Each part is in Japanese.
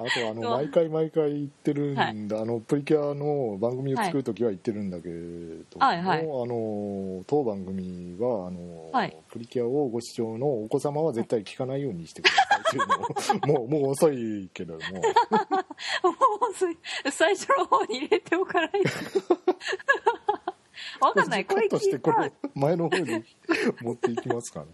あとあの毎回毎回言ってるんだ、あのプリキュアの番組を作る時は言ってるんだけども、はいはい。あの当番組はあの、はい。プリキュアをご視聴のお子様は絶対聞かないようにしてくださいっていうのを もうもう遅いけども。もうす最初の方に入れておかないと。わかんない。これカットし。てこれ前の方に持っていきますから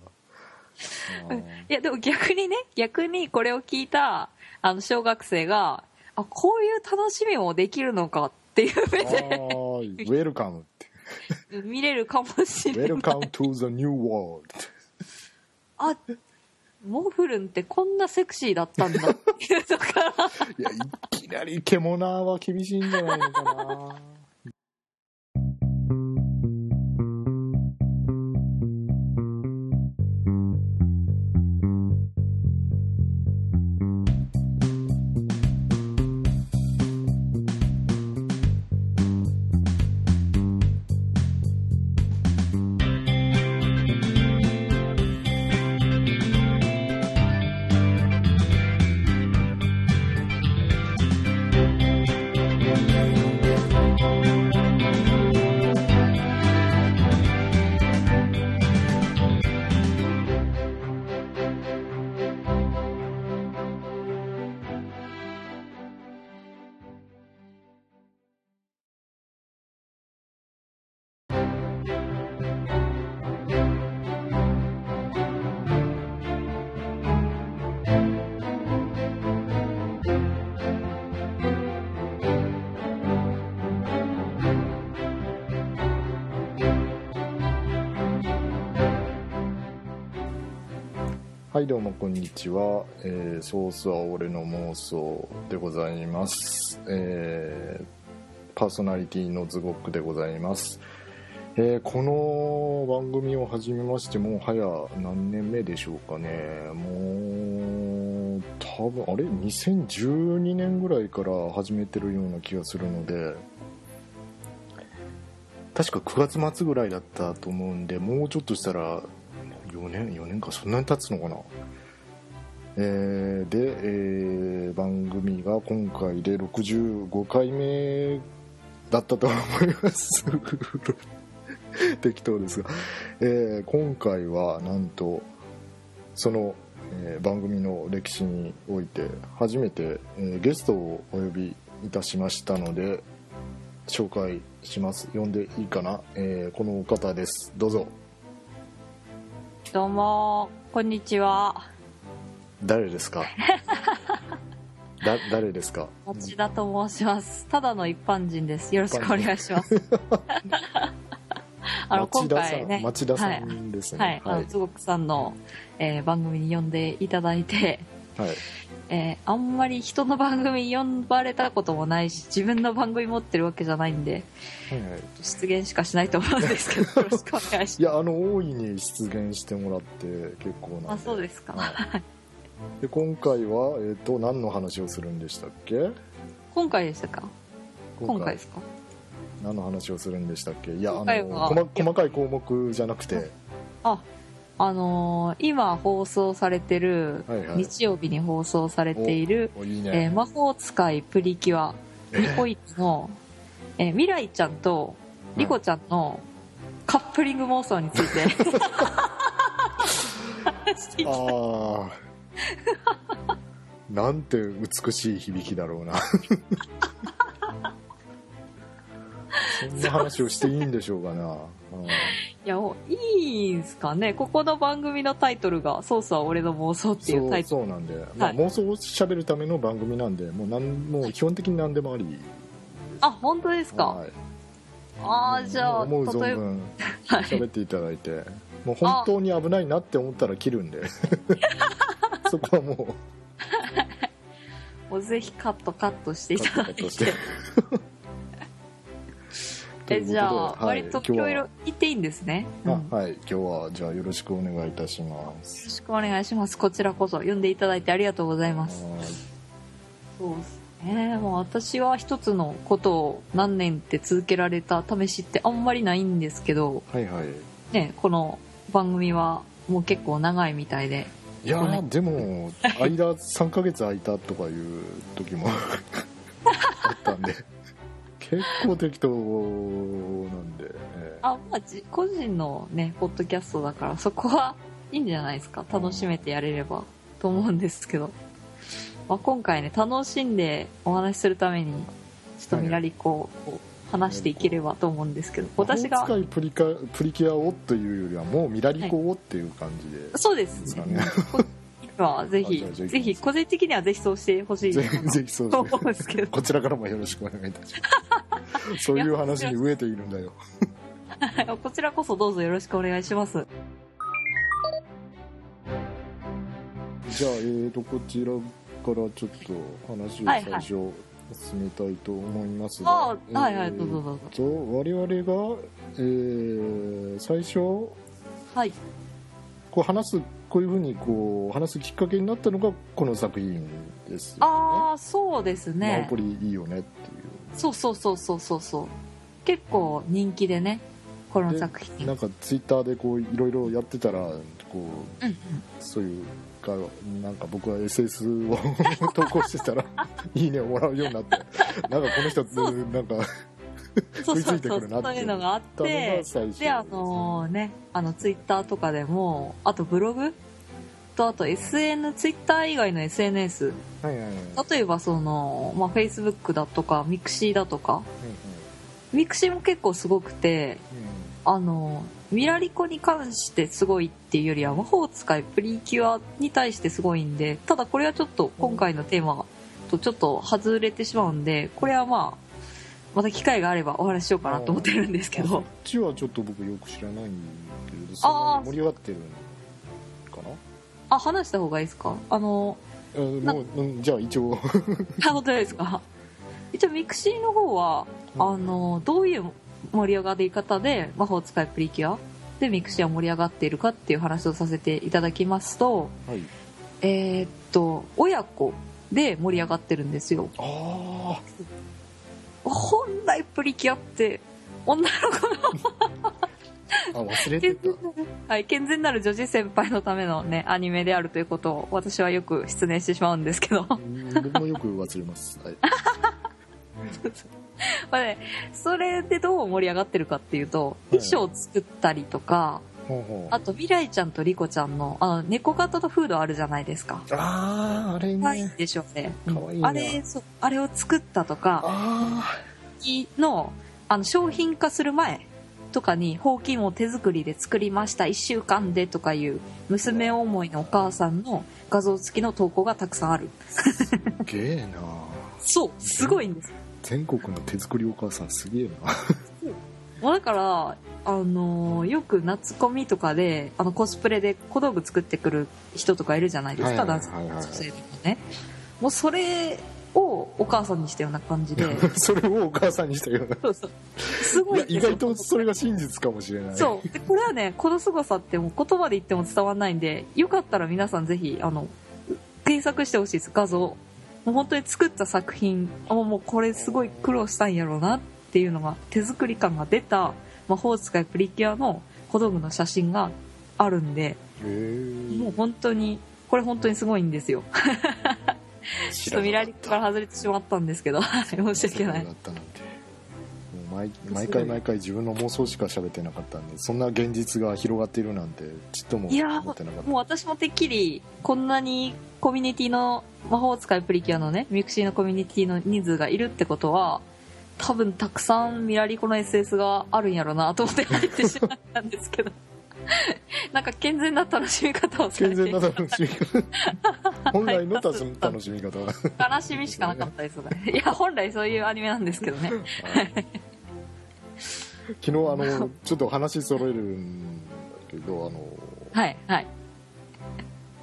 いや、でも逆にね、逆にこれを聞いた、あの、小学生が、あ、こういう楽しみもできるのかっていう目でウェルカムって。見れるかもしれない。Welcome to the new world あ、モフルンってこんなセクシーだったんだっていうとから、いやいきなり獣は厳しいんじゃないのかなはいどうもこんにちは、えーソースは俺の妄想でございます、えーパーソナリティのズゴックでございます、えーこの番組を始めましてもう早何年目でしょうかね。もう多分あれ？2012年ぐらいから始めてるような気がするので。確か9月末ぐらいだったと思うんでもうちょっとしたら4年4年かそんなに経つのかな。えーで、えー番組が今回で65回目だったと思います。適当ですが、えー今回はなんとその、えー番組の歴史において初めて、えーゲストをお呼びいたしましたので紹介します。呼んでいいかな、えこのお方です。どうぞ。どうも、こんにちは。誰ですか？だ誰ですか？町田と申します。ただの一般人です。よろしくお願いします。あの、今町田さん、回ね、町田さはいんですはいね、はいあの、ズゴさんの、えー番組に呼んでいただいて、はい。えーあんまり人の番組呼ばれたこともないし、自分の番組持ってるわけじゃないんで、はいはい。出現しかしないと思うんですけど、よろしくお願いしいやあの大いに出現してもらって結構な。あ、そうですか。はい。で今回は、えー、と何の話をするんでしたっけ？今回でしたか？今回。ですか？何の話をするんでしたっけ？いやあの細細かい項目じゃなくて。あ、あのー今放送されてる、はいはい。日曜日に放送されている、おいいえーね、魔法使いプリキュア、ニコイチの、えー未来ちゃんとリコちゃんのカップリング妄想について、話していきああなんて美しい響きだろうな。そんな話をしていいんでしょうかな、うんいや、いいんすかね。ここの番組のタイトルが、ソースは俺の妄想っていうタイトそうそうなんで、まあ、はい。妄想をしゃべるための番組なんでもうなんもう基本的に何でもあり。ル。あ、本当ですか、はい。ああ、じゃあ、思う例えば、存分はい喋っていただいて、もう本当に危ないなって思ったら切るんで。そこはもう。もうぜひカットカットしていカただいて。え、じゃあ、とい割といろいろは言っていいんですね。うんはい今日はじゃあよろしくお願いいたしますろしくお願いします。こちらこそ、読んでいただいてありがとうございます。はそうですね。もう私は一つのことを何年って続けられた試しってあんまりないんですけど、いはいはいね、この番組はもう結構長いみたいで、いやごめーでも間3ヶ月空いたとかいう時も あったんで結構適当なんで、えあ、まあ、じ個人のね、ポッドキャストだから、そこはいいんじゃないですか？楽しめてやれれば、と思うんですけど。まあ、今回ね、楽しんでお話しするために、ちょっとミラリコを話していければと思うんですけど、私がいプリカプリキュアをというよりはもうミラリコをっていう感じで、そうです。ねはぜひぜひ、個人的にはぜひそうしてほしいぜなひぜひそう思うんですけど。こちらからもよろしくお願いいたしますそういう話に飢えているんだよ こちらこそどうぞよろしくお願いします。じゃあ、えー、とこちらからちょっと話をはいはい最初進めたいと思いますが、はいはい、えーどうぞどうぞ。と我々が、えー最初はい。こう話すこういうふうにこう話すきっかけになったのがこの作品ですよね。ああ、そうですマねオポ。リいいよねっていう。そうそうそうそうそうそう。結構人気でね、こので作品。なんかツイッターでこういろいろやってたらこううんうん。そういうかなんか僕は SS を投稿してたら いいねをもらうようになってなんかこの人ってなんかそう食いつそうそう。いてくるなってそういうのがあって、で、あのね、あの、ツイッターとかでも、あとブログと、あと SN、ツイッター以外の SNS。はいはいはい。例えばその、まあ、Facebook だとか、 mixi だとか、 mixi も結構すごくて、あの、ミラリコに関してすごいっていうよりは、魔法つかいプリキュアに対してすごいんで、ただこれはちょっと今回のテーマとちょっと外れてしまうんで、これはまあ、また機会があればお話ししようかなと思ってるんですけそっど、ちはちょっと僕よく知らないんだけれどあー。そんなに盛り上がってるの？かなあ、話した方がいいですか？あの、えもううんじゃあ一応。あ、本当ですか？一応 mixi の方は、うんあの、どういう盛り上がり方で魔法つかいプリキュアで mixi は盛り上がっているかっていう話をさせていただきますと、はい。えーっと、親子で盛り上がってるんですよ。あ本来プリキュアって、女の子の。ーあ忘れてた。はい、健全なる女児先輩のためのね、アニメであるということを私はよく失念してしまうんですけど。うん僕もよく忘れます、はい、まあね、それでどう盛り上がってるかっていうと、はい。衣装を作ったりとか、ほうほう。あと未来ちゃんとリコちゃんの、あの、猫型のフードあるじゃないですか。あーあれね、はい、でしょうね。かわいいな。あれ、そう、あれを作ったとか、あの、あの、商品化する前とかに、ほうきも手作りで作りました、1週間でとかいう、娘思いのお母さんの画像付きの投稿がたくさんある。ーすげえなそう、すごいんです。全国の手作りお母さんすげえなもうだから、あのーよく夏コミとかで、あの、コスプレで小道具作ってくる人とかいるじゃないですか、男性女性でもね。もうそれをお母さんにしたような感じで、それをお母さんにしたようなそうそう。すごい意外とそれが真実かもしれないそう。で、これはね、この凄さってもう言葉で言っても伝わらないんで、よかったら皆さんぜひ、あの、検索してほしいです、画像。もう本当に作った作品、あもうこれすごい苦労したんやろうなっていうのが、手作り感が出た魔法使いプリキュアの小道具の写真があるんで、もう本当に、これ本当にすごいんですよ。ちょっとミラリコから外れてしまったんですけど、はい申し訳ないだ。ったなんてもう毎毎回毎回自分の妄想しか喋ってなかったんでそんな現実が広がっているなんてちっともいや思ってなかったもう私もてっきり、こんなにコミュニティの魔法つかいプリキュアのね、 mixi のコミュニティの人数がいるってことは、多分たくさんミラリコの SS があるんやろなと思って入ってしまったんですけど。なんか健全な楽しみ方をされて健全な楽しみ方 本来の楽しみ方は悲しみしかなかったですね。いや、本来そういうアニメなんですけどね。昨日あのちょっと話揃えるんだけどあのはい、はい。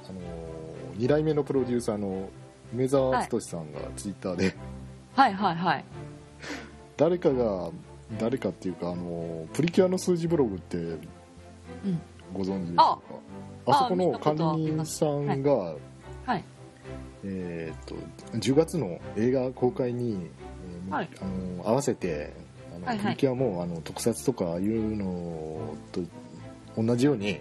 あの2代目のプロデューサーの梅沢仁さんがツイッターで、はい、はい、はい。誰かが誰かっていうかあのプリキュアの数字ブログってうん。ご存知でしょうかああそこの管理人さんが、はい。えー、と10月の映画公開に、えーはい。あの合わせてあの、はいはい。プリキュアもあの特撮とかいうのと同じように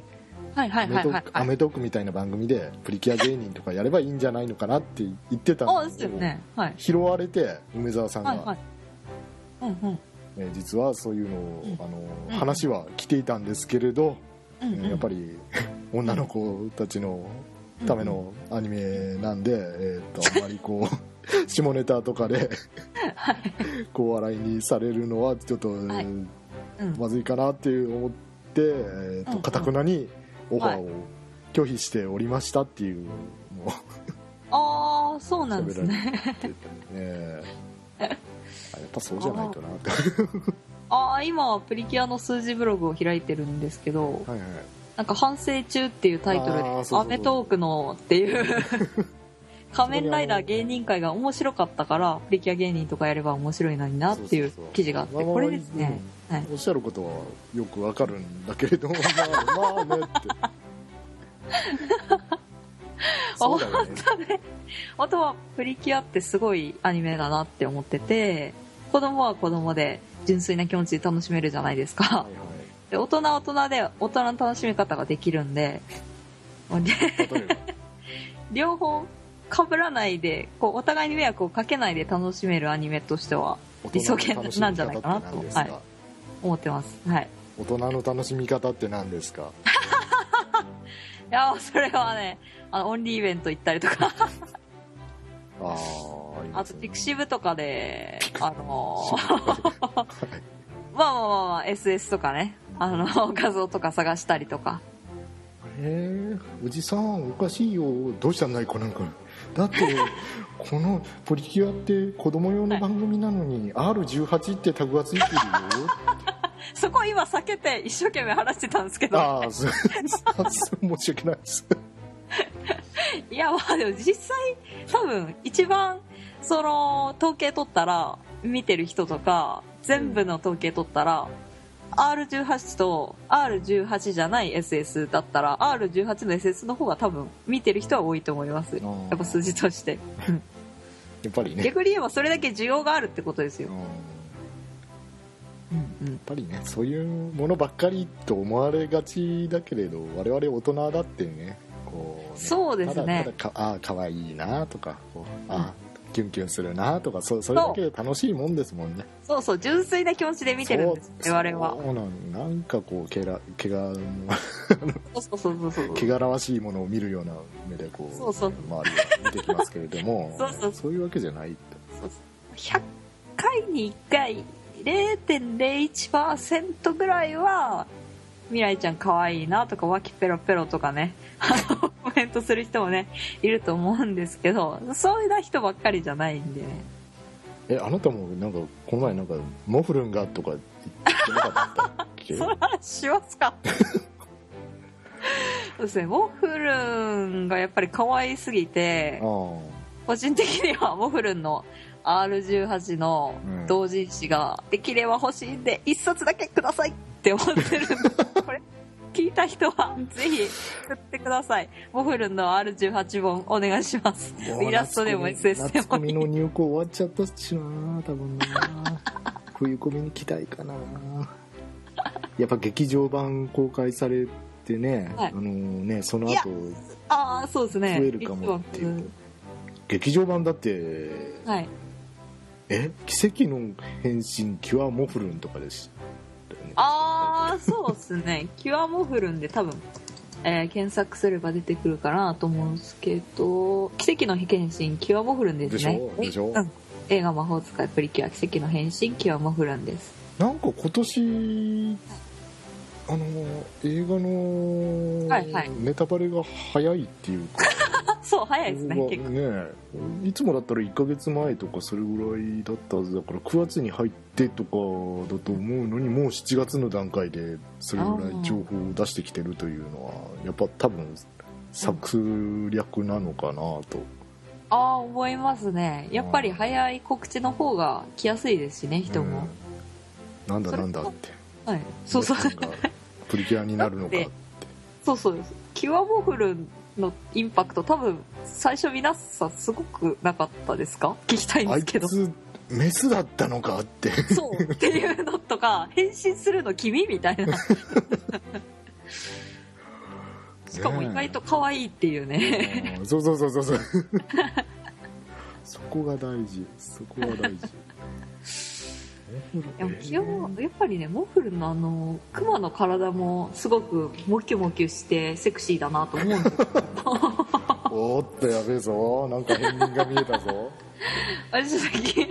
はいはいはいはい、アメトークみたいな番組でプリキュア芸人とかやればいいんじゃないのかなって言ってたんですよね、はい、拾われて梅沢さんが、はいはい。うんうん。え実はそういうのを、あの、うん、話は来ていたんですけれど、うんうん、やっぱり 女の子たちのためのアニメなんで、えー、と あんまりこう下ネタとかでこう笑いにされるのはちょっと、はい。まずいかなっていう思ってえとかた、くなにオファーを拒否しておりましたっていうのを、はい、ああそうなんですね。ね。やっぱそうじゃないとなってああ今はプリキュアの数字ブログを開いてるんですけど、はいはい、なんか反省中っていうタイトルで「アメトーークの」っていう 仮面ライダー芸人会が面白かったからプリキュア芸人とかやれば面白いのになっていう記事があってこれですね、はい、おっしゃることはよくわかるんだけれどもまあまあねって。そうだよね。本当はプリキュアってすごいアニメだなって思ってて子供は子供で純粋な気持ちで楽しめるじゃないですか、はいはい、で大人は大人で大人の楽しみ方ができるんで 両方かぶらないでこうお互いに迷惑をかけないで楽しめるアニメとしては理想形なんじゃないかなと、はい、思ってます、はい、大人の楽しみ方って何ですか？いやそれはねあのオンリーイベント行ったりとか。ああとピクシブとかであのー、まあまあまあまあ SS とかね。あの画像とか探したりとか。へえおじさんおかしいよ。どうしたんだいコナン君。だって このプリキュアって子供用の番組なのに、はい、R18 ってタグがついてるよ。そこ今避けて一生懸命話してたんですけど。ああ申し訳ないです。いやまあでも実際多分一番その統計取ったら見てる人とか全部の統計取ったら、R18 と R18 じゃない SS だったら R18 の SS の方が多分見てる人は多いと思います。やっぱ数字として。やっぱりね。逆に言えばそれだけ需要があるってことですよ、うん。うん、やっぱりねそういうものばっかりと思われがちだけれど我々大人だってねこう、ね、そうですね。ただただかああかわいいなとかこうああキュンキュンするなとかそそれだけで楽しいもんですもんね。そうそう純粋な気持ちで見てるんです我々は。そうなんなんかこうけらけがそうそうそうそう汚らわしいものを見るような目でこうそうそう。周りは見てきますけれども そうそう。そういうわけじゃないそう100回に1回0.01%ぐらいは未来ちゃん可愛いなとか脇ペロペロとかね。あのコメントする人もねいると思うんですけどそういう人ばっかりじゃないんでね。えあなたもなんかこの前なんかモフルンがとか言ってなかったっけ？その話しますか？そうですねモフルンがやっぱり可愛すぎて個人的にはモフルンの R18 の同人誌ができれば欲しいんで1冊だけくださいって思ってるこれ 聞いた人はぜひ作ってください。モフルンの R18 本お願いします。イラストでも SS でもいい。夏の入校終わっちゃったしな多分な冬コミに期待かなやっぱ劇場版公開されてね、はい、あのね、その後、ああ、そうですね。増えるかもっていう。劇場版だって、はい。え？奇跡の変身キュアモフルンとかですああそうっすね。キュアモフルンで多分、えー、検索すれば出てくるかなと思うんですけど奇跡の変身キュアモフルンですね。でしょ？うん、映画魔法使いプリキュア奇跡の変身キュアモフルンです。なんか今年あの映画のネタバレが早いっていうか、そう早いですね結構。ねいつもだったら1か月前とかそれぐらいだったはずだから9月に入ってとかだと思うのにもう7月の段階でそれぐらい情報を出してきてるというのはやっぱ多分策略なのかなと、ああ思いますね。やっぱり早い告知の方が来やすいですしね人も、うん、なんだなんだって。はい。そうそう。プリキュアになるのかって。そうそうです。キュアモフルのインパクト多分最初皆さんすごくなかったですか？聞きたいんですけどあいつメスだったのかってそうっていうのとか変身するの君みたいな しかも意外と可愛いっていうね。そうそうそうそうそう。そこが大事。そこが大事。ややっぱりね、モフルのあの、クマの体もすごくモキュモキュしてセクシーだなと思うんで。おっとやべえぞ。なんか片鱗が見えたぞ。私さっき、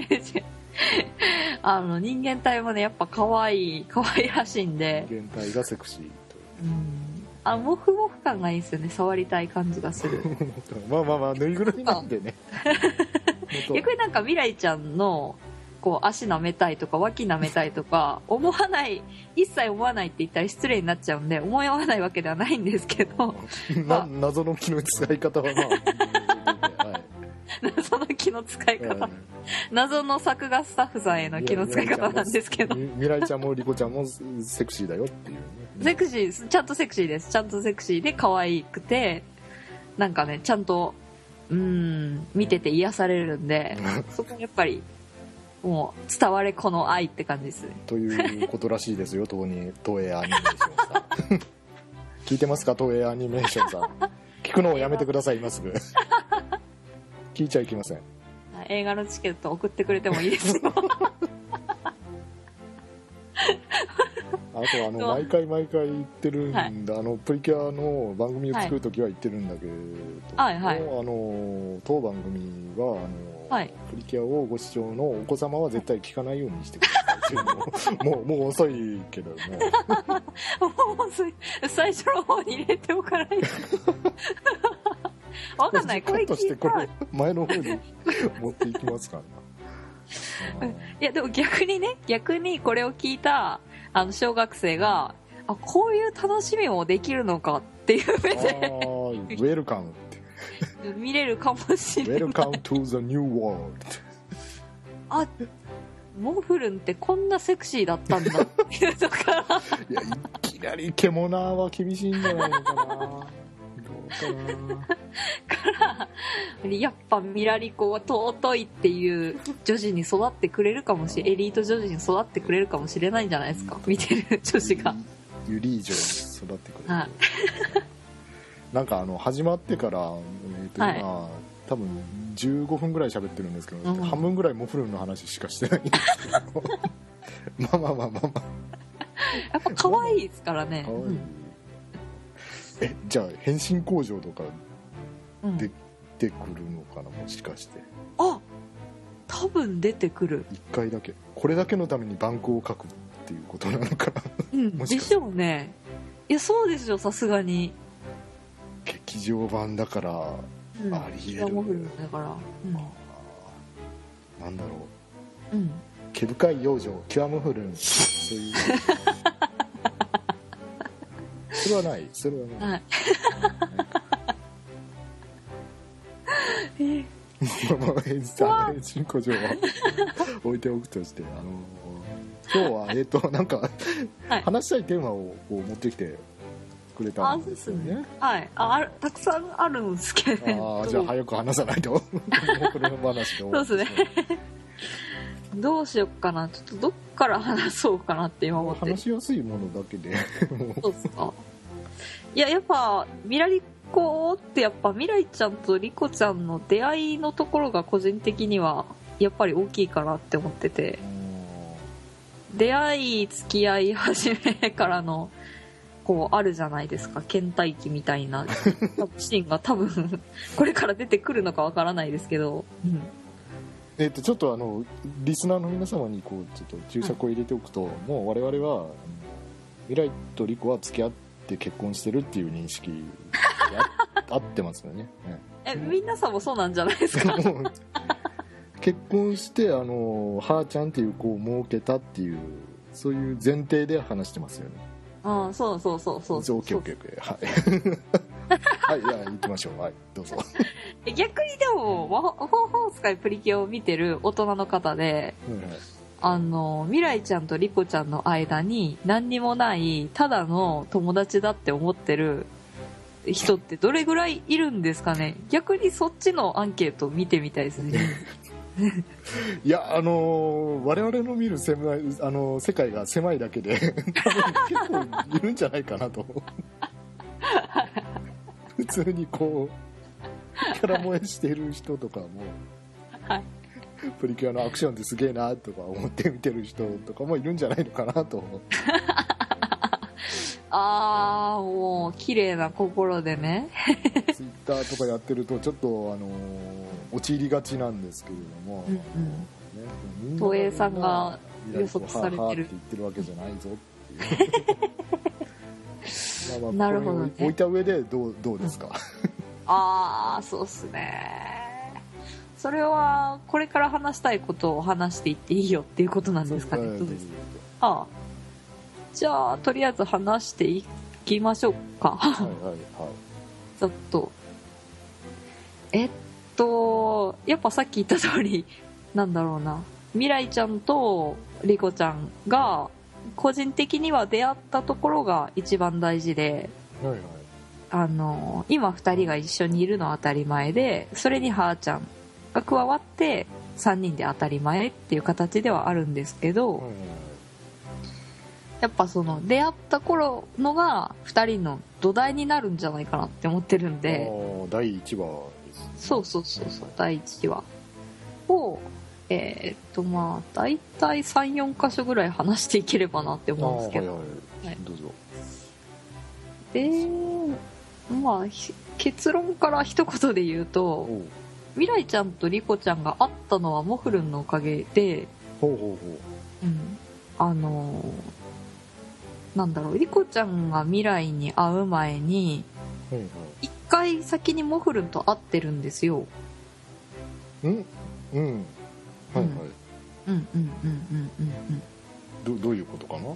あの、人間体もね、やっぱ可愛い、可愛らしいんで。人間体がセクシーと。うんあ、モフモフ感がいいですよね。触りたい感じがする。まあまあまあ、ぬいぐるみなんでね。逆になんか未来ちゃんの、こう、足舐めたいとか、脇舐めたいとか、思わない、一切思わないって言ったら失礼になっちゃうんで、思い合わないわけではないんですけど。な謎の気の使い方はまあ、はい、謎の気の使い方、はい、謎の作画スタッフさんへの気の使い方なんですけど。未来ちゃんもリコちゃんもセクシーだよっていうね。セクシー。ちゃんとセクシーです。ちゃんとセクシーで可愛くて、なんかね、ちゃんと、うん、見てて癒されるんで、そこやっぱりもう伝われこの愛って感じですね。ということらしいですよ、東に東映アニメーションさん。聞いてますか、東映アニメーションさん。聞くのをやめてください、今すぐ。聞いちゃいけません。映画のチケット送ってくれてもいいですよ。あとあの毎回毎回言ってるんだ、はい、あのプリキュアの番組を作る時は言ってるんだけど、はいはい、あの当番組はあのはい、プリキュアをご視聴のお子様は絶対聞かないようにしてください もうもう遅いけども。もう遅い。最初の方に入れておかないわかんない。これ聞いた。前の方に持っていきますか。ら いやでも逆にね逆にこれを聞いたあの小学生があこういう楽しみもできるのかっていう目で。ウェルカム見れるかもしれない。Welcome to the new world. あモフルンってこんなセクシーだったんだ。っていうとからいやいきなり獣は厳しいんじゃないのかな。どうかな。からやっぱミラリコは尊いっていう女児に育ってくれるかもしれエリート女児に育ってくれるかもしれないんじゃないですか。見てる女子が。ユリー女に育ってくれる、はいなんかあの始まってから、えー、と今、はい、多分15分ぐらい喋ってるんですけど、うん、半分ぐらいモフルンの話しかしてないんですけど。まあまあまあまあまあ。やっぱ可愛いですからね、うん、えじゃあ変身工場とか出てくるのかなもしかして。あ多分出てくる。1回だけ。これだけのために番号を書くっていうことなのか。な、うん、でしょうね。いやそうですよさすがに劇場版だから、ありえる、だから、うん、なんだろう、うん、毛深い養女キュアムフルンそういう。それはない。それはない、はい。えまあ、変身工場は。置いておくとしてあの今日はえっ、ー、となんか、はい、話したいテーマをこう持ってきてくれたんですよね。はい。あたくさんあるんですけど、あじゃあ早く話さないと。これの話でそうですね。どうしよっかな。ちょっとどっから話そうかなって今思って。話しやすいものだけで。そうですか。いややっぱミラリコってやっぱ未来ちゃんとリコちゃんの出会いのところが個人的にはやっぱり大きいかなって思ってて。出会い付き合い始めからのこうあるじゃないですか。倦怠期みたいな シーンが多分これから出てくるのかわからないですけど、うん、えっとちょっとあのリスナーの皆様にこうちょっと注釈を入れておくと、はい、もう我々は未来とリコは付き合って結婚してるっていう認識が合ってますよね、え皆さんもそうなんじゃないですか？結婚してあのはーちゃんっていう子を設けたっていうそういう前提で話してますよねああそうそうそうそう。そうオッケーオッケーオッケーはい。はいじゃあ行きましょう。はいどうぞ。逆にでも魔法使いプリキュアを見てる大人の方で、はいはい、あの未来ちゃんとリコちゃんの間に何にもないただの友達だって思ってる人ってどれぐらいいるんですかね。逆にそっちのアンケート見てみたいですね いや、あのー、我々の見る狭い、あのー、世界が狭いだけで、多分結構いるんじゃないかなと。普通にこうキャラ萌えしてる人とかも、はい。プリキュアのアクションってすげえなとか思って見てる人とかもいるんじゃないのかなと。あーもう綺麗な心でね。ツイッターとかやってるとちょっとあのー陥りがちなんですけれども、うんうん。ね東映さんが予測されてるははって言ってるわけじゃないぞっていう。まあまあなるほどね。置いた上でどうどうですか、ああそうっすね。それはこれから話したいことを話していっていいよっていうことなんですかね？どうです？ああ。じゃあとりあえず話していきましょうか。はいはいはい。ざっと。えっとやっぱさっき言った通りなんだろうな。未来ちゃんとリコちゃんが個人的には出会ったところが一番大事ではいはい。あの今2人が一緒にいるのは当たり前でそれにはーちゃんが加わって3人で当たり前っていう形ではあるんですけど、はいはいやっぱその出会った頃のが2人の土台になるんじゃないかなって思ってるんで。第1話そうそうそうそう第1話。をえーっとまあ大体34箇所ぐらい話していければなって思うんですけど、はいはい、はい。どうぞ。でまあひ結論から一言で言うと未来ちゃんとリコちゃんが会ったのはモフルンのおかげで、ほうほうほう。ん、あのーなんだろうリコちゃんが未来に会う前にうはい。一回先にモフルンと会ってるんですよ。はいんうん。はいはい、うん。うんうんうんうんうんどどういうことかな？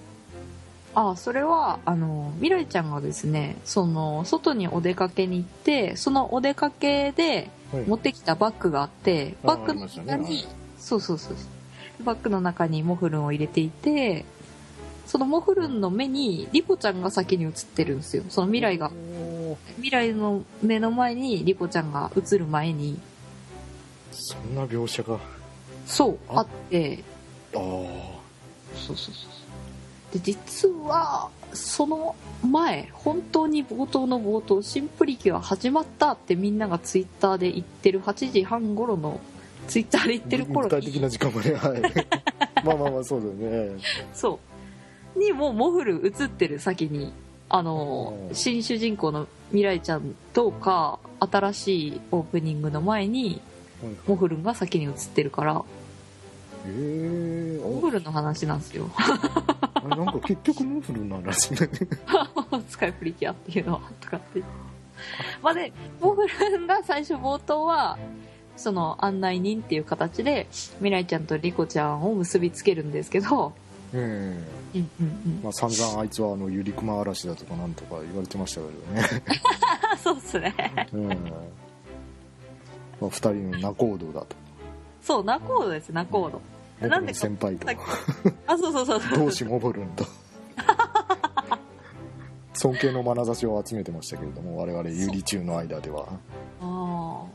ああそれはあの未来ちゃんがですねその外にお出かけに行ってそのお出かけではい。持ってきたバッグがあってあバッグの中に、はい。そうそうそうバッグの中にモフルンを入れていてそのモフルンの目にリコちゃんが先に映ってるんですよ。その未来が未来の目の前にリコちゃんが映る前にそんな描写が。そうあ？あって。ああ。そうそうそうそう。で実はその前本当に冒頭の冒頭新プリキュア始まったってみんながツイッターで言ってる8時半頃のツイッターで言ってる頃に。具体的な時間まで。はい。まあまあまあそうだよね。そう。にもうモフル映ってる先にあのうん。新主人公の未来ちゃんとか新しいオープニングの前にはいモフルンが先に映ってるからへえモフルンの話なんですよ。なんか結局モフルなんだしね。使いプリキュアっていうのはとかって。まあでモフルンが最初冒頭はその案内人っていう形で未来ちゃんとリコちゃんを結びつけるんですけどうん。うんうんうん。まあ散々あいつはあのゆりくま嵐だとかなんとか言われてましたけどね。あ そうっすね。うん。まあ、二人の仲人だと。そうナコードですナコードなんでか先輩と。あそうそうそうそう。同志モブルンと。尊敬の眼差しを集めてましたけれども我々ゆり中の間では。あー。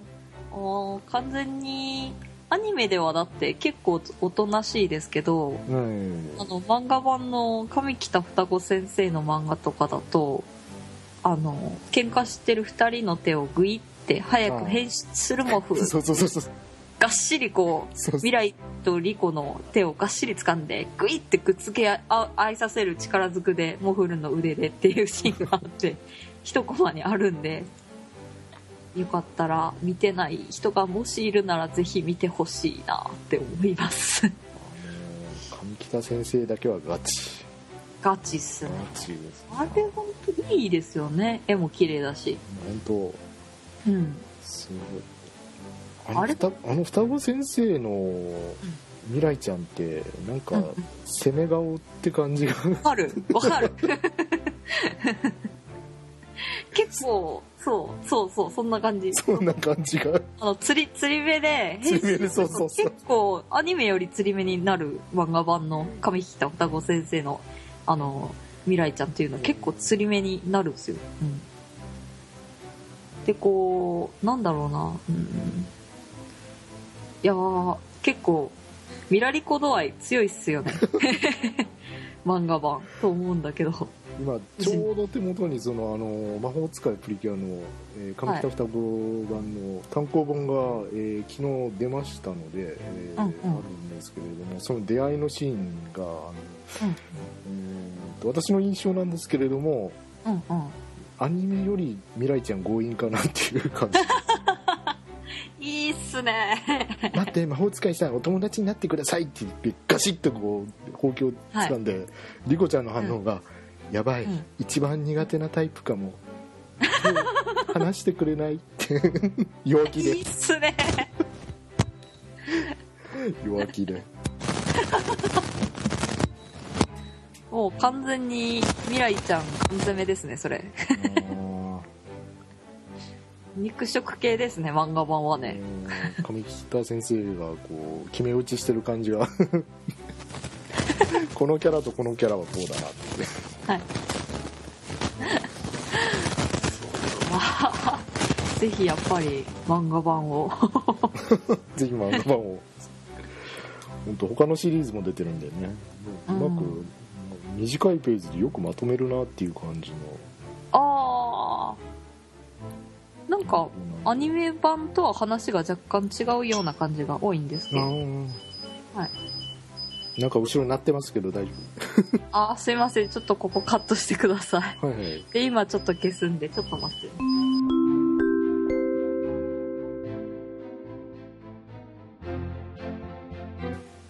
あー完全にアニメではだって結構おとなしいですけどうん。あの漫画版の上北双子先生の漫画とかだとあの喧嘩してる2人の手をグイって早く変身するモフ。そうそうそうそう。がっしりこう未来とリコの手をがっしり掴んでグイってくっつけあ合いさせる力ずくでモフルの腕でっていうシーンがあって一コマにあるんでよかったら見てない人がもしいるならぜひ見てほしいなって思います。上北先生だけはガチ。ガチっすねガチです。あれ本当にいいですよね。絵も綺麗だし。本当。うん。すごい。あれあの双子先生の未来ちゃんってなんかうん。攻め顔って感じが。わかる。わかる 結構そうそうそうそんな感じ。そんな感じが。あの釣り釣り目で釣り目でそうそうそう。結構アニメより釣り目になる漫画版の上北双子先生のあの未来ちゃんっていうのは結構釣り目になるんですよ、うん、でこうなんだろうな、うん、いやー結構ミラリコ度合い強いっすよね。漫画版と思うんだけど今ちょうど手元にそのあの魔法使いプリキュアの、えー、上北双子版の単行本が、えー、昨日出ましたので、えー、うんうん、あるんですけれどもその出会いのシーンがあの、うん、えー、私の印象なんですけれども、うんうん、アニメより未来ちゃん強引かなっていう感じ。いいっすね。待って魔法使いさんお友達になってくださいって言ってガシッとこうほうきを掴んで、はい、リコちゃんの反応が、うん、やばい、うん、一番苦手なタイプかも。話してくれないって。弱気で。いいっすね。弱気で。もう完全に未来ちゃん缶詰ですねそれ。肉食系ですね漫画版はね。上北先生がこう決め打ちしてる感じが このキャラとこのキャラはこうだなって。はい。ま あぜひやっぱり漫画版を。ぜひ漫画版を。本当他のシリーズも出てるんでね。うまく、短いページでよくまとめるなっていう感じの。ああなんかアニメ版とは話が若干違うような感じが多いんですけど、はいなんか後ろ鳴ってますけど大丈夫。あすいません。ちょっとここカットしてください、はいはい、で今ちょっと消すんでちょっと待って。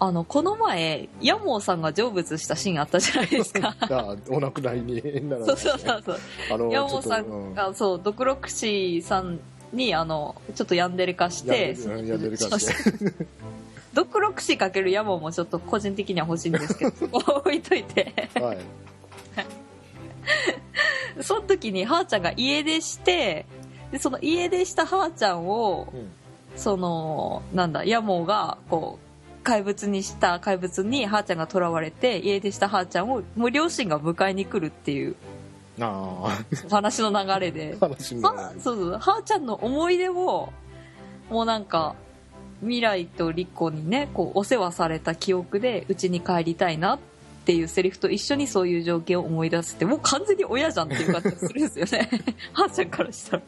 あの、この前、ヤモーさんが成仏したシーンあったじゃないですか。あお亡くなりになら、ね、そうそうそうそう。ヤモーさんが、うん、そう、ドクロクシーさんに、あの、ちょっとヤンデレ化して、ヤンデレ化して。ドクロクシーかけるヤモーもちょっと個人的には欲しいんですけど、置いといて。はい。その時に、はーちゃんが家出して、で、その家出したはーちゃんを、うん、その、なんだ、ヤモーが、こう、怪物にした怪物にはーちゃんが囚われて家出したはーちゃんをもう両親が迎えに来るっていう。話の流れで。話の流れ。そうそうはーちゃんの思い出をもうなんか未来とリコにねこうお世話された記憶でうちに帰りたいなっていうセリフと一緒にそういう情景を思い出すってもう完全に親じゃんっていう感じがするんですよね。はーちゃんからしたら。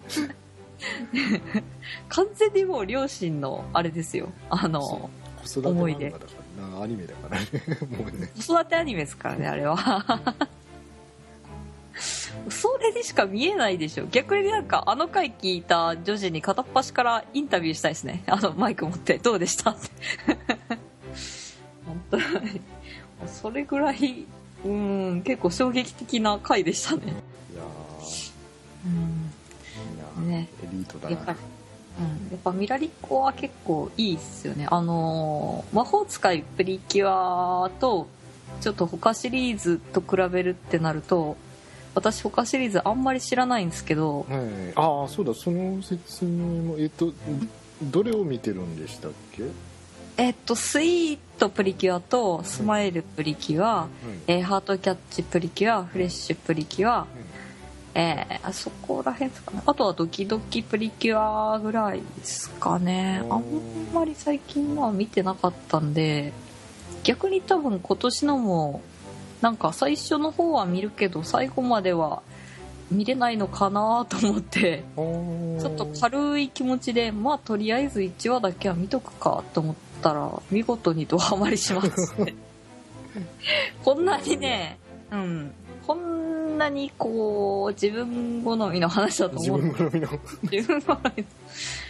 完全にもう両親のあれですよ。あの子育て漫画だからな。アニメだからね。もうね。子育てアニメですからねあれはそれにしか見えないでしょ。逆になんかあの回聞いた女児に片っ端からインタビューしたいですね。あのマイク持って。どうでした？っ て本当に。それぐらいうん結構衝撃的な回でしたね。いやうん。ね。エリートだな。うん、やっぱミラリコは結構いいっすよね。あのー、魔法使いプリキュアとちょっと他シリーズと比べるってなると私他シリーズあんまり知らないんですけど、はい、ああそうだ。その説明もえっとどれを見てるんでしたっけ？えっとスイートプリキュアとスマイルプリキュア、うん、えー、ハートキャッチプリキュアフレッシュプリキュア、うんえー、あそこら辺ですかね。あとはドキドキプリキュアぐらいですかね。あんまり最近のは見てなかったんで、逆に多分今年のも、なんか最初の方は見るけど、最後までは見れないのかなと思って、ちょっと軽い気持ちで、まあとりあえず1話だけは見とくかと思ったら、見事にドハマりしますね。こんなにね、うん、こんなにこう自分好みの話だと思う自分好みの。自分好み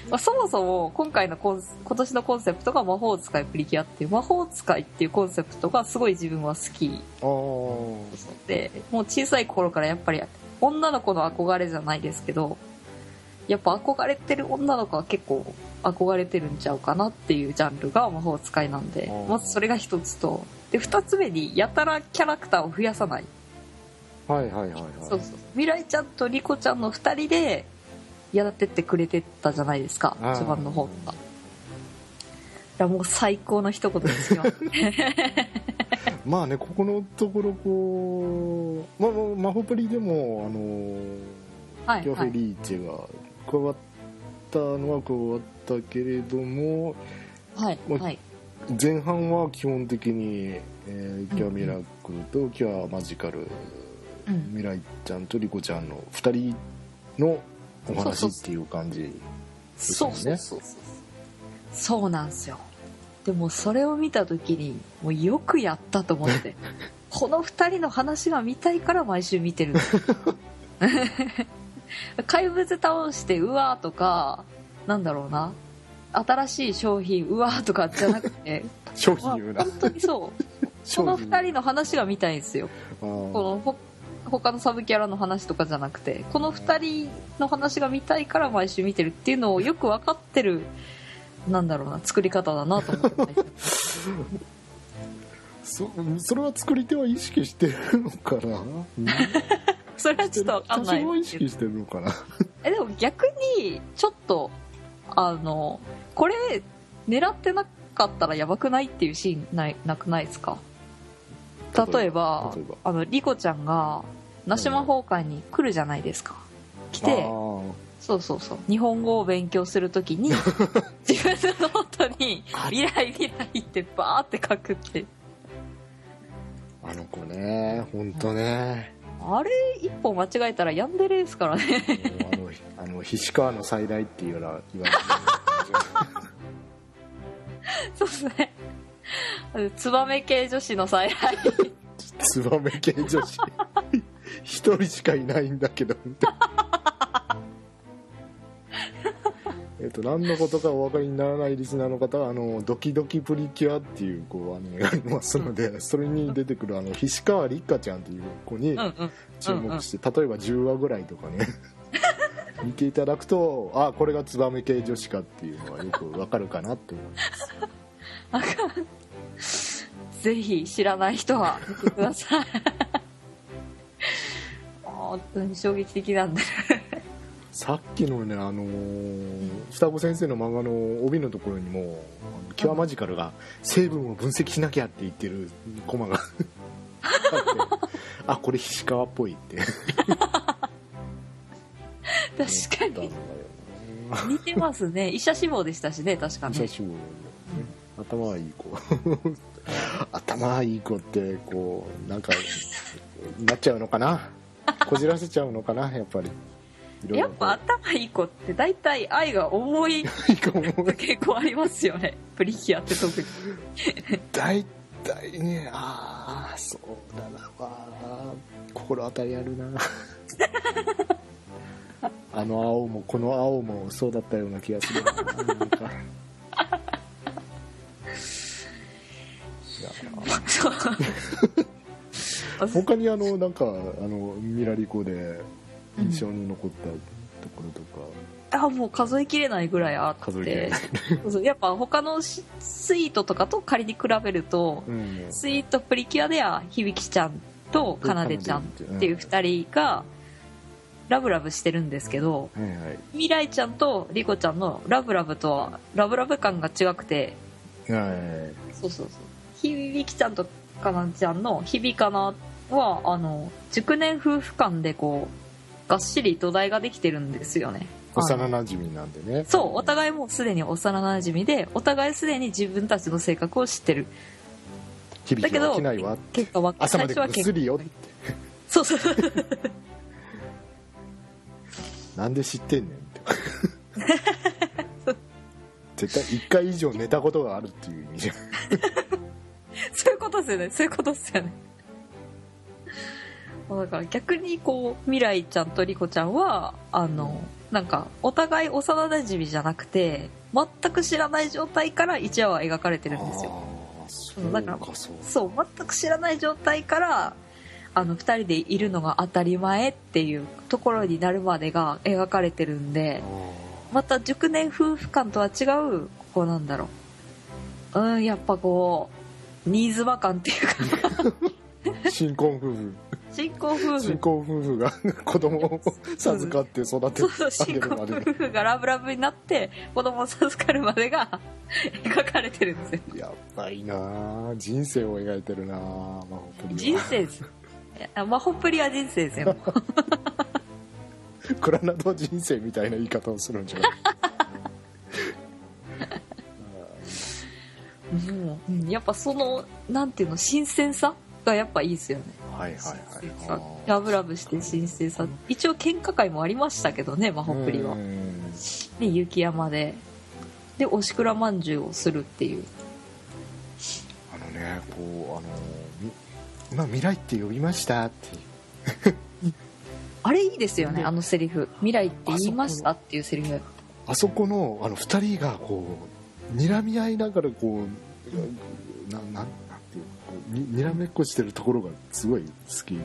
まあ、そもそも今回のコン今年のコンセプトが魔法使いプリキュアっていう魔法使いっていうコンセプトがすごい自分は好きでもう小さい頃からやっぱり女の子の憧れじゃないですけどやっぱ憧れてる女の子は結構憧れてるんちゃうかなっていうジャンルが魔法使いなんでまずそれが一つと。で二つ目にやたらキャラクターを増やさないはいはいはいはい。そうそう。未来ちゃんとリコちゃんの2人でやってってくれてたじゃないですか序盤の方がいやもう最高の一言ですよ。まあねここのところこう、まあ、マホプリでもあのーはい、キャフェリーチェが加わったのは加わったけれども、はい、まあ、はい、前半は基本的に、えー、キャミラクルとキャマジカルうん。未来ちゃんとリコちゃんの2人のお話っていう感じそうそうそうそうそう。なんですよ。でもそれを見た時にもうよくやったと思って。この2人の話が見たいから毎週見てる。怪物倒してうわーとかなんだろうな。新しい商品うわーとかじゃなくて。商まあ品言うな本当にそう。この2人の話が見たいんですよ。このほ他のサブキャラの話とかじゃなくてこの2人の話が見たいから毎週見てるっていうのをよく分かってるなんだろうな作り方だなと思って。そそれは作り手は意識してるのかな？うん。それはちょっと分かんない多少意識してるのかな？えでも逆にちょっとあのこれ狙ってなかったらやばくないっていうシーンないなくないですか？例えばあのリコちゃんがナシマホウ界に来るじゃないですか。来てそうそうそう。日本語を勉強するときに 自分のノートに「未来未来」ってバーって書くって。あの子ね本当ね。あれ一歩間違えたらヤンデレですからね。あのあの菱川の最大っていうような言われて そうですね ツバメ系女子の再来。るツバメ系女子。一人しかいないんだけどみたいな。えっと何のことかお分かりにならないリスナーの方はあのドキドキプリキュアっていうこうアニメがありますので、それに出てくるあの菱川立花ちゃんっていう子に注目して、例えば10話ぐらいとかね。見ていただくとあこれがツバメ系女子かっていうのはよくわかるかなって思いますぜひ知らない人は見てください。本当に衝撃的なんでさっきのねあのー双子先生の漫画の帯のところにもキュアマジカルが成分を分析しなきゃって言ってるコマが。あこれ菱川っぽいって。確かに。似てますね。医者志望でしたしね確かね。久しぶり頭はいい子。頭はいい子ってこうなんかなっちゃうのかな？こじらせちゃうのかな？やっぱり。やっぱ頭いい子って大体愛が重い。傾向ありますよね。プリキュアって特に。大体ねああそうだな。心当たりあるな。あの青もこの青もそうだったような気がするな他にあのなんかあのミラリコで印象に残ったところとか、あもう数えきれないぐらいあって。やっぱ他のしスイートとかと仮に比べると、うん。スイートプリキュアでは響ちゃんとかなでちゃんっていう2人がラブラブしてるんですけどはいはい。未来ちゃんとリコちゃんのラブラブとはラブラブ感が違くて。はい。そうそうそう響ちゃんとかなでちゃんの響かなはあの熟年夫婦間でこうがっしり土台ができてるんですよね。幼なじみなんでね。そうお互いもうすでに幼なじみでお互いすでに自分たちの性格を知ってる。だけどは起きないわ結果は朝までぐっすりよって。そうそう。なんで知ってんねんって。絶対1回以上寝たことがあるっていう意味じゃん そういうことですよね。そういうことですよね。もうだから逆にこう未来ちゃんとリコちゃんはあのなんかお互い幼なじみじゃなくて全く知らない状態から1話は描かれてるんですよ。そうだからかそうそう全く知らない状態からあの2人でいるのが当たり前っていうところになるまでが描かれてるんであまた熟年夫婦間とは違うこうなんだろう。うんやっぱこう新妻感っていうか。ー新婚夫婦。新婚夫婦。新婚夫婦が 子供を授かって育てそうそうあ新婚夫婦がラブラブになって子供を授かるまでが 描かれてるんですよ。やばいなあ人生を描いてるなあマホプリ人は生です。マホプリは人生ですよクラナド人生みたいな言い方をするんじゃない？ううん。やっぱそのなんていうの新鮮さがやっぱいいですよね。はいはいはい。さ。ラブラブして神聖さ。一応喧嘩会もありましたけどね魔法プリは。うん。で雪山で。でおしくらまんじゅうをするっていう。あのねこうあのみ今未来って呼びましたって。あれいいですよねね。あのセリフ「未来って言いました」っていうセリフ。あそこのあの2人がこう睨み合いながらこうななんなんていうのこうににらめっこしてるところがすごい好き。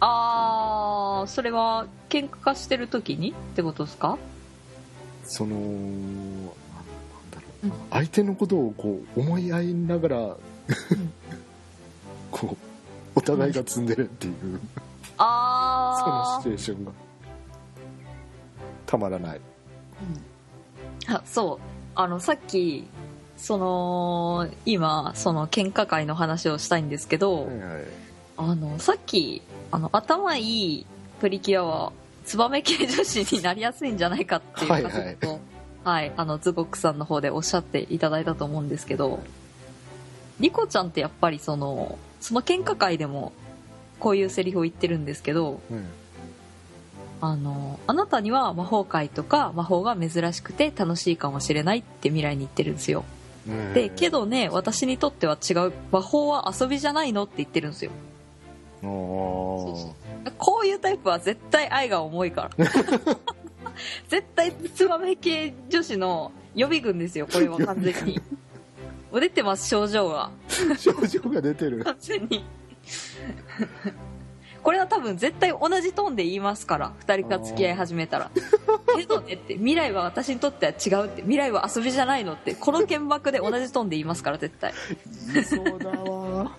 あーそれは喧嘩化してる時に？ってことですか？そのなんなんだろう、うん。相手のことをこう思い合いながら、こうお互いが積んでるっていう、そのあシチュエーションが。たまらない。あそうあのさっきその今その喧嘩会の話をしたいんですけど、はいはい。あのさっきあの頭いいプリキュアはツバメ系女子になりやすいんじゃないかっていうはいはい。仮説をはい、あのズボックさんの方でおっしゃっていただいたと思うんですけどリコちゃんってやっぱりそのその喧嘩会でもこういうセリフを言ってるんですけどうんあのあなたには魔法界とか魔法が珍しくて楽しいかもしれないって未来に言ってるんですよ。でけどね私にとっては違う魔法は遊びじゃないのって言ってるんですよ。こういうタイプは絶対愛が重いから。絶対ツバメ系女子の予備軍ですよこれは完全に。もう出てます症状が。症状が出てる。完全にこれは多分絶対同じトーンで言いますから2人が付き合い始めたら。けどねって未来は私にとっては違うって。未来は遊びじゃないのって。この剣幕で同じトーンで言いますから絶対。言いそうだわ。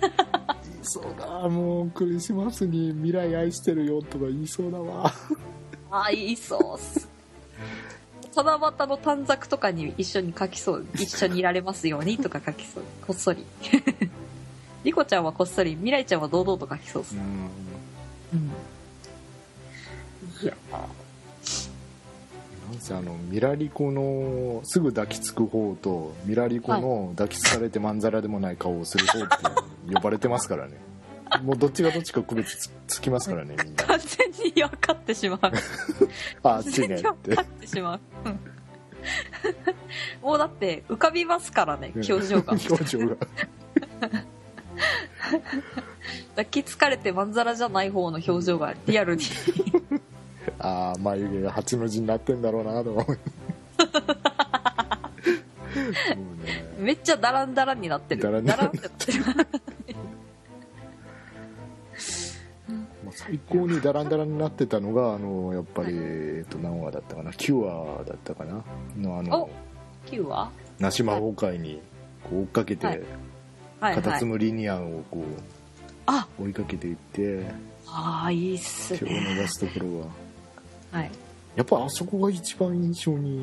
言いそうだもうクリスマスに未来愛してるよとか言いそうだわ。ああ言いそうっす。七夕の短冊とかに一緒に書きそう。一緒にいられますようにとか書きそう。こっそりリコちゃんはこっそり未来ちゃんは堂々と書きそうっすうん。うん。いやなんせあのミラリコのすぐ抱きつく方とミラリコの抱きつかれてまんざらでもない顔をする方って呼ばれてますからね。もうどっちがどっちか区別つつきますからねみんな。完全に分かってしまう。ああっちね分かってしまう。うん。もうだって浮かびますからね表情が。表情が抱きつかれてまんざらじゃない方の表情がリアルに。ああ眉毛が八の字になってんだろうなと思う。ね。めっちゃダランダランになってる。ダランダランってなって。るまあ最高にダランダランになってたのがあのやっぱり、えっと何話だったかな。9話だったかな。のあの9話梨魔法界にこう追っかけて、はいはいカタはい。ツムリニアンをこあ。う追いかけていってああいいっす手をね伸ばすところは。はい。やっぱあそこが一番印象に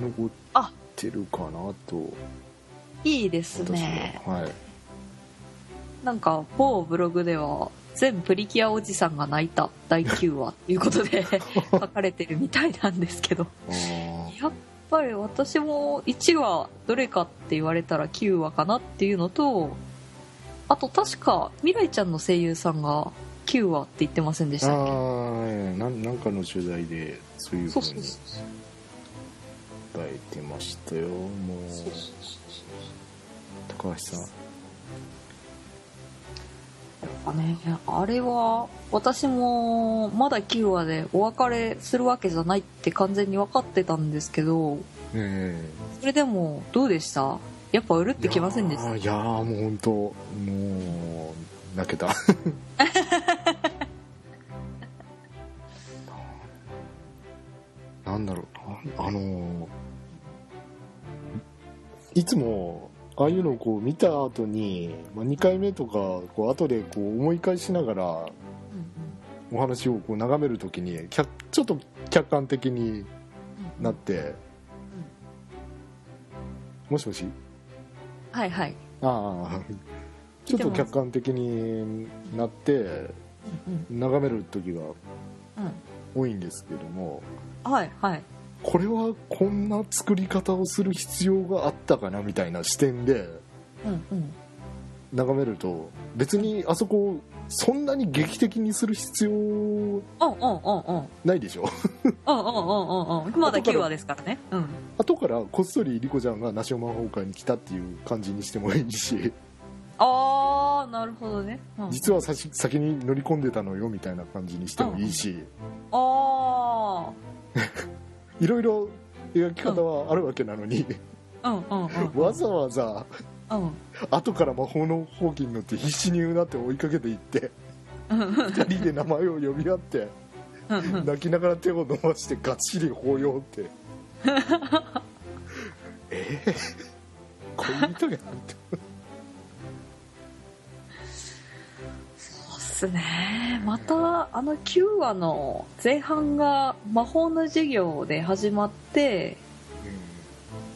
残っあてるかなと。いいです私ねははい。なんか某ブログでは全プリキュアおじさんが泣いた第9話ということで 書かれてるみたいなんですけど。あやっぱり私も1話どれかって言われたら9話かなっていうのとあと確か未来ちゃんの声優さんが9話って言ってませんでしあたっけ？ーなんかの取材でそういうふそうに伝えてましたよもう。高橋さんやっぱね。あれは私もまだ9話でお別れするわけじゃないって完全に分かってたんですけどえそれでもどうでした？やっぱうるっえてきませんでした？いやもう本当もう泣けた ああいうのをこう見た後に、まあ、2回目とかこう後でこう思い返しながらお話をこう眺めるときに客ちょっと客観的になって、もしもし？はいはい。ああちょっと客観的になってうん。眺める時がうん。多いんですけども。はいはいこれはこんな作り方をする必要があったかなみたいな視点でうんうん。眺めると別にあそこそんなに劇的にする必要うんうんうんうん。ないでしょ？うんうんうんうんうん。まだ9話ですからね。うん。後からこっそりリコちゃんがナショ魔法会に来たっていう感じにしてもいいし。ああなるほどね、うん、実は先に乗り込んでたのよみたいな感じにしてもいいし、あ いろいろ描き方はあるわけなのに、あうんうんうん。わざわざうん。後から魔法のほうきに乗って必死になって追いかけていってうん。うん2人で名前を呼び合ってうんうん。泣きながら手を伸ばしてがっしり抱擁って。ええ恋人やんってそうっすね。またあの9話の前半が魔法の授業で始まって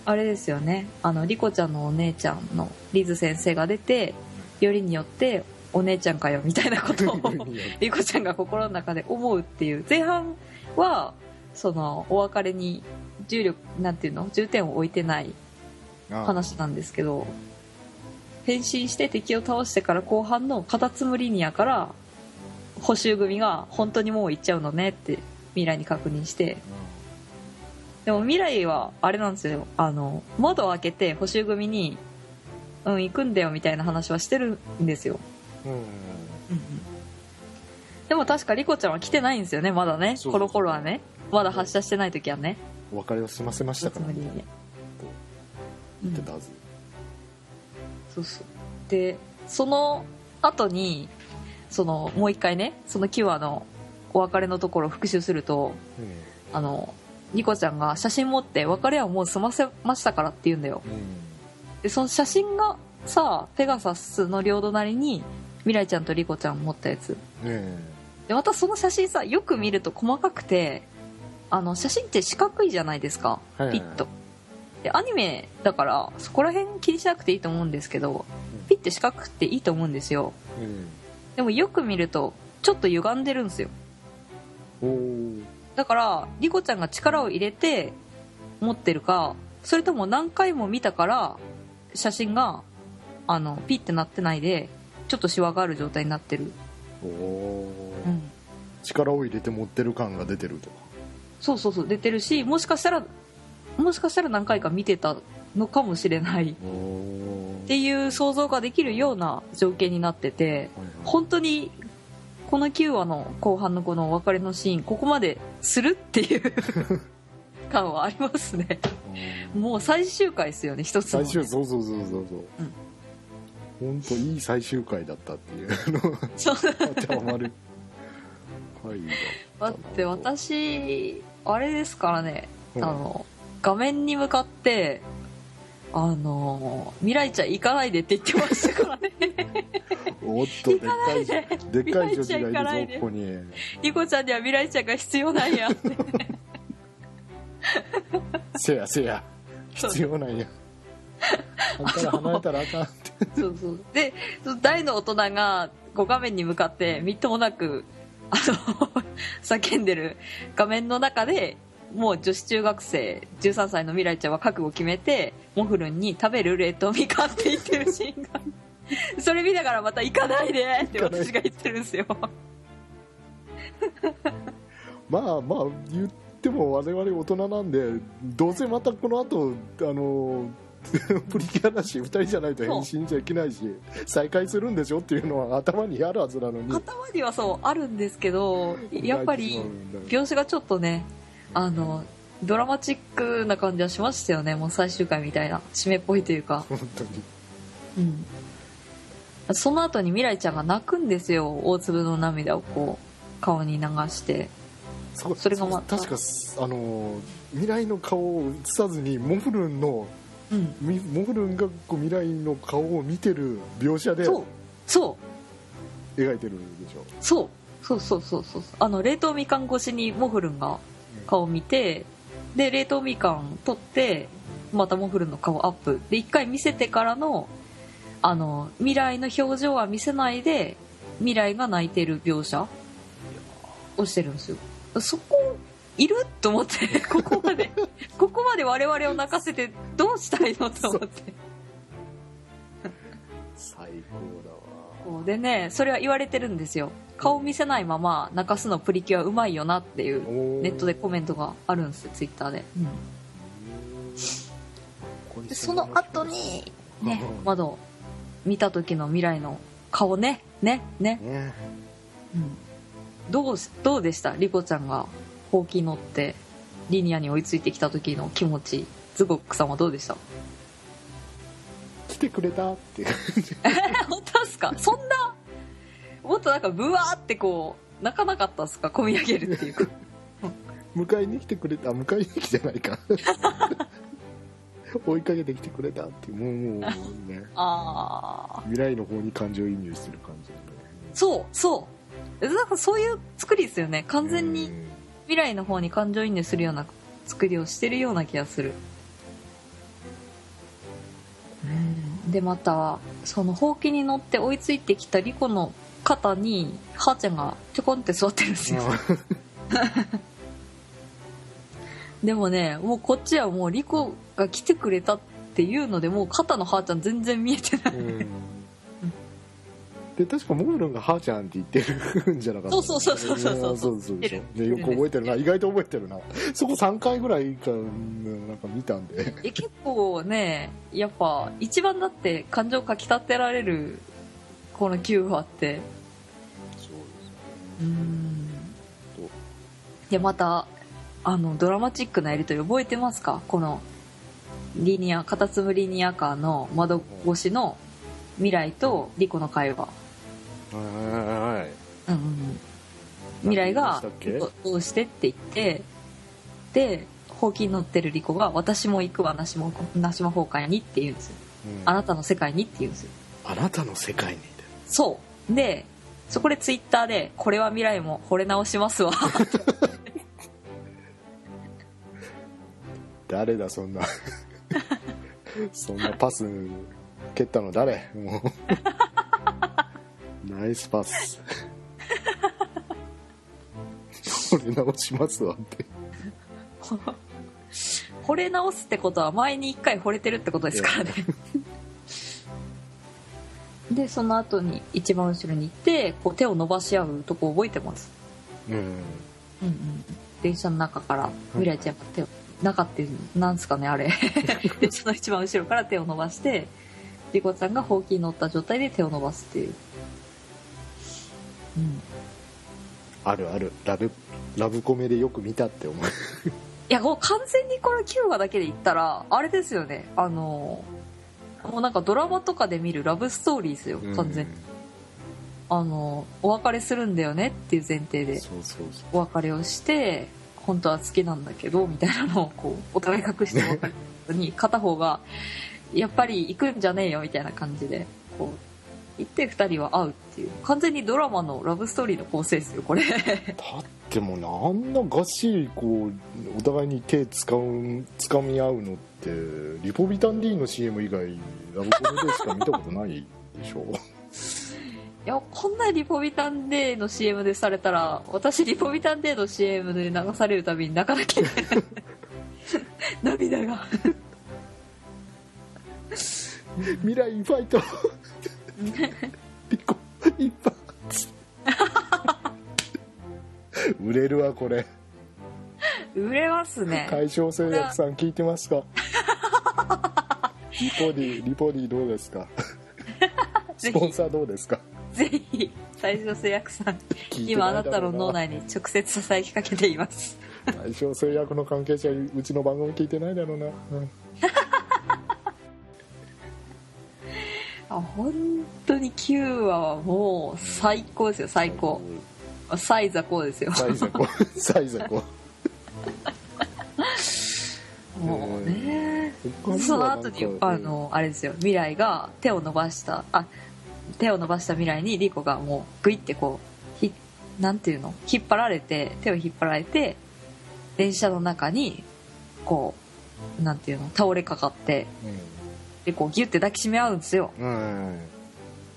あれですよね。あのリコちゃんのお姉ちゃんのリズ先生が出てよりによってお姉ちゃんかよみたいなことを リコちゃんが心の中で思うっていう。前半はそのお別れに重力なんていうの？重点を置いてない話なんですけど変身して敵を倒してから後半のカタツムリニアから補修組が本当にもう行っちゃうのねって未来に確認して。でも未来はあれなんですよ。あの窓を開けて補修組に「うん行くんだよ」みたいな話はしてるんですよ、うん。うんでも確かリコちゃんは来てないんですよねまだね。そうそうこの頃はね。まだ発射してない時はね。お別れを済ませましたからカタツムリニア。うん言ってたはず、そうそう。でその後にそのもう一回ねその9話のお別れのところを復習するとあのニコちゃんが写真持って別れはもう済ませましたからって言うんだよ。うん。うんでその写真がさペガサスの領土なりに未来ちゃんとリコちゃん持ったやつ。ねでまたその写真さよく見ると細かくてあの写真って四角いじゃないですか。はいはい。ピッとでアニメだからそこら辺気にしなくていいと思うんですけどピッて四角くていいと思うんですよ。えうん。でもよく見るとちょっと歪んでるんですよ。だからリコちゃんが力を入れて持ってるかそれとも何回も見たから写真があのピッてなってないでちょっとシワがある状態になってる、おー。うん、力を入れて持ってる感が出てるとそうそうそう出てるしもしかしたらもしかしたら何回か見てたのかもしれない。っていう想像ができるような条件になってて本当にこの9話の後半のこのお別れのシーンここまでするっていう 感はありますね。もう最終回ですよね一つの最終そうそうそうそうそう。本当いい最終回だったっていう。のが当てはまる。回だだって私あれですからね、うんあの画面に向かってあの未来ちゃん行かないでって言ってましたからね。おっとでっかいででっかい女児未来ちゃん行かがないるぞここに。リコちゃんには未来ちゃんが必要なんや。ってせやせや。必要なんや。あんたら離れたらあかんって。そうそう。で大の大人がこう画面に向かってみっともなくあの叫んでる画面の中でもう女子中学生13歳の未来ちゃんは覚悟を決めてモフルンに食べる冷凍みかんって言ってるシーンが。それ見ながらまた行かないでって私が言ってるんですよ。まあまあ言っても我々大人なんでどうせまたこの後あの プリキュアだし2人じゃないと変身じゃいけないし再会するんでしょっていうのは頭にあるはずなのに。頭にはそうあるんですけどやっぱり描写がちょっとねあのドラマチックな感じはしましたよね。もう最終回みたいな。締めっぽいというか。本当に。うん、その後に未来ちゃんが泣くんですよ。大粒の涙をこう顔に流して。そそれがまた確かあの未来の顔を映さずにモフルンのうん。みモフルンがこう未来の顔を見てる描写でそう。そう。描いてるでしょ。そう。そうそうそうそう。あの冷凍みかん越しにモフルンが顔見てで冷凍みかん取ってまたモフルの顔アップ。で一回見せてからのあの未来の表情は見せないで未来が泣いてる描写をしてるんですよ。そこいると思って ここまでここまで我々を泣かせてどうしたいのと思って。最高だわ。こうでね。それは言われてるんですよ。顔見せないまま泣かすのプリキュアうまいよなっていうネットでコメントがあるんですよツイッターで,、うん、でその後にね。窓見た時の未来の顔ね。ね。ね。ね、うん、どうどうでした？リコちゃんがほうき乗ってリニアに追いついてきた時の気持ちズゴックさんはどうでした？来てくれたって 本当ですか？そんな？もっとなんかブワーってこう泣かなかったですか？込み上げるっていうか。迎えに来てくれた迎えに来てないか。追いかけてきてくれたっていう。もうもうね。あ未来の方に感情移入してる感じ、そうそう。なんかそういう作りですよね。完全に未来の方に感情移入するような作りをしてるような気がするでまたそのほうきに乗って追いついてきたリコの肩にはーちゃんがちょこんって座ってるんですよ。でもねもうこっちはもうリコが来てくれたっていうのでもう肩のはーちゃん全然見えてない、で確かモエロンが「はーちゃん」って言ってるんじゃなかったそうそうそうそうそうそうそう。でよく覚えてるな。意外と覚えてるな。そこ3回ぐらいかなんか見たんで。え結構ねやっぱ一番だって感情かきたてられるこの9話って。そうですね。うん。でまたあのドラマチックなやり取り覚えてますか？このリニアカタツムリニアカーの窓越しの未来とリコの会話。はい、うん、未来が「どうして?」って言ってでほうきに乗ってるリコが「私も行くわなしもなしも崩壊に」って言うんですよ、うん、あなたの世界にって言うんですよ。あなたの世界に？そう。でそこでツイッターで「これは未来も惚れ直しますわ」誰だそんな。そんなパス蹴ったの誰？もうナイスパス。惚れ直しますわって。惚れ直すってことは前に一回惚れてるってことですからね。でその後に一番後ろに行ってこう手を伸ばし合うとこ覚えてます？うん、うんうん電車の中から未来ちゃんが手を、中ってなんですかねあれ。電車の一番後ろから手を伸ばしてリコちゃんがほうきに乗った状態で手を伸ばすっていううん。あるある。ラブラブコメでよく見たって思う。いやもう完全にこれ9話だけで言ったらあれですよね。あのもうなんかドラマとかで見るラブストーリーですよ完全に、うん、あのお別れするんだよねっていう前提で。お別れをして本当は好きなんだけどみたいなのをこうお互い隠して別れたに片方がやっぱり行くんじゃねえよみたいな感じでこう行って2人は会うっていう。完全にドラマのラブストーリーの構成ですよこれ。だってもうあんながっしりこうお互いに手つかうつかみ合うのってリポビタン D の CM 以外ラブコメでしか？見たことないでしょ？いやこんなリポビタンデーの CM でされたら私リポビタンデーの CM で流されるたびに泣かなきゃ涙が。未来ファイトリコ一発 売れるわこれ。売れますね。解消製薬さん聞いてますか？リポディリポディどうですか？スポンサーどうですか？ぜひ最小製薬さん。今あなたの脳内に直接ささやきかけています。最小製薬の関係者うちの番組聞いてないだろうな、うんあ本当に9話はもう最高ですよ最高。サイザコですよ。サイザコ サイザコもうね。その後にあのあれですよ未来が手を伸ばしたあ手を伸ばした未来にリコがもうグイってこうひなんていうの？引っ張られて手を引っ張られて電車の中にこうなんていうの？倒れかかって、うんでこうギュッて抱きしめ合うんですよ、うん。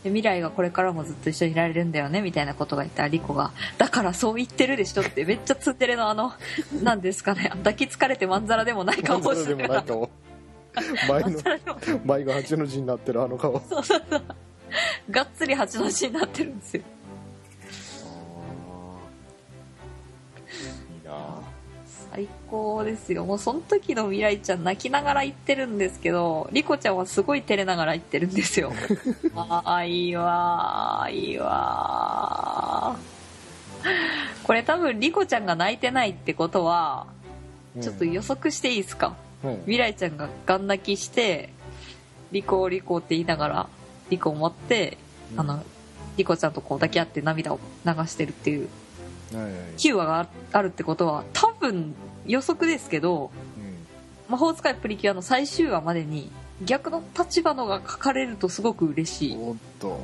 で未来がこれからもずっと一緒にいられるんだよねみたいなことが言ったらリコが「だからそう言ってるでしょ」ってめっちゃツンデレのあの なんですかね抱きつかれてまんざらでもない顔をしてる前 の前が八の字になってるあの顔。そうそうそう。がっつり8の字になってるんですよ最高ですよ。もうその時の未来ちゃん泣きながら言ってるんですけどリコちゃんはすごい照れながら言ってるんですよ。ああいいわーいいわー。これ多分リコちゃんが泣いてないってことはちょっと予測していいですか、うん。未来ちゃんがガン泣きしてリコリコって言いながらリコを待って、うん。あのリコちゃんとこう抱き合って涙を流してるっていうはいはい9話がああるってことは多分予測ですけど魔法使いプリキュアの最終話までに逆の立場のが書かれるとすごく嬉しい。おっと。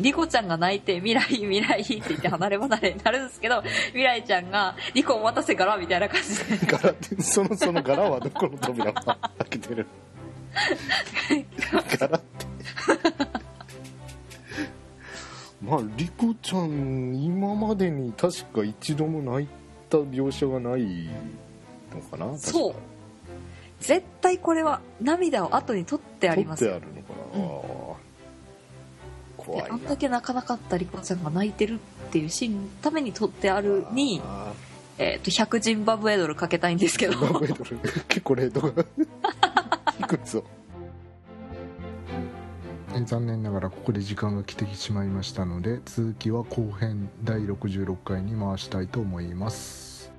リコちゃんが泣いて未来未来って言って離れ離れになるんですけど未来ちゃんがリコお待たせからみたいな感じで。柄ってそのその柄はどこの扉を開けてる？柄って。まあリコちゃん今までに確か一度も泣いた描写がないのかな？そう。絶対これは涙を後に取ってあります。撮ってあるのかな、で怖いな。あんだけ泣かなかったリコちゃんが泣いてるっていうシーンのために撮ってあるに、あえー、と100ジンバブエドルかけたいんですけど。結構レートが。低 いぞ。えー残念ながらここで時間が来てしまいましたので続きは後編第66回に回したいと思います。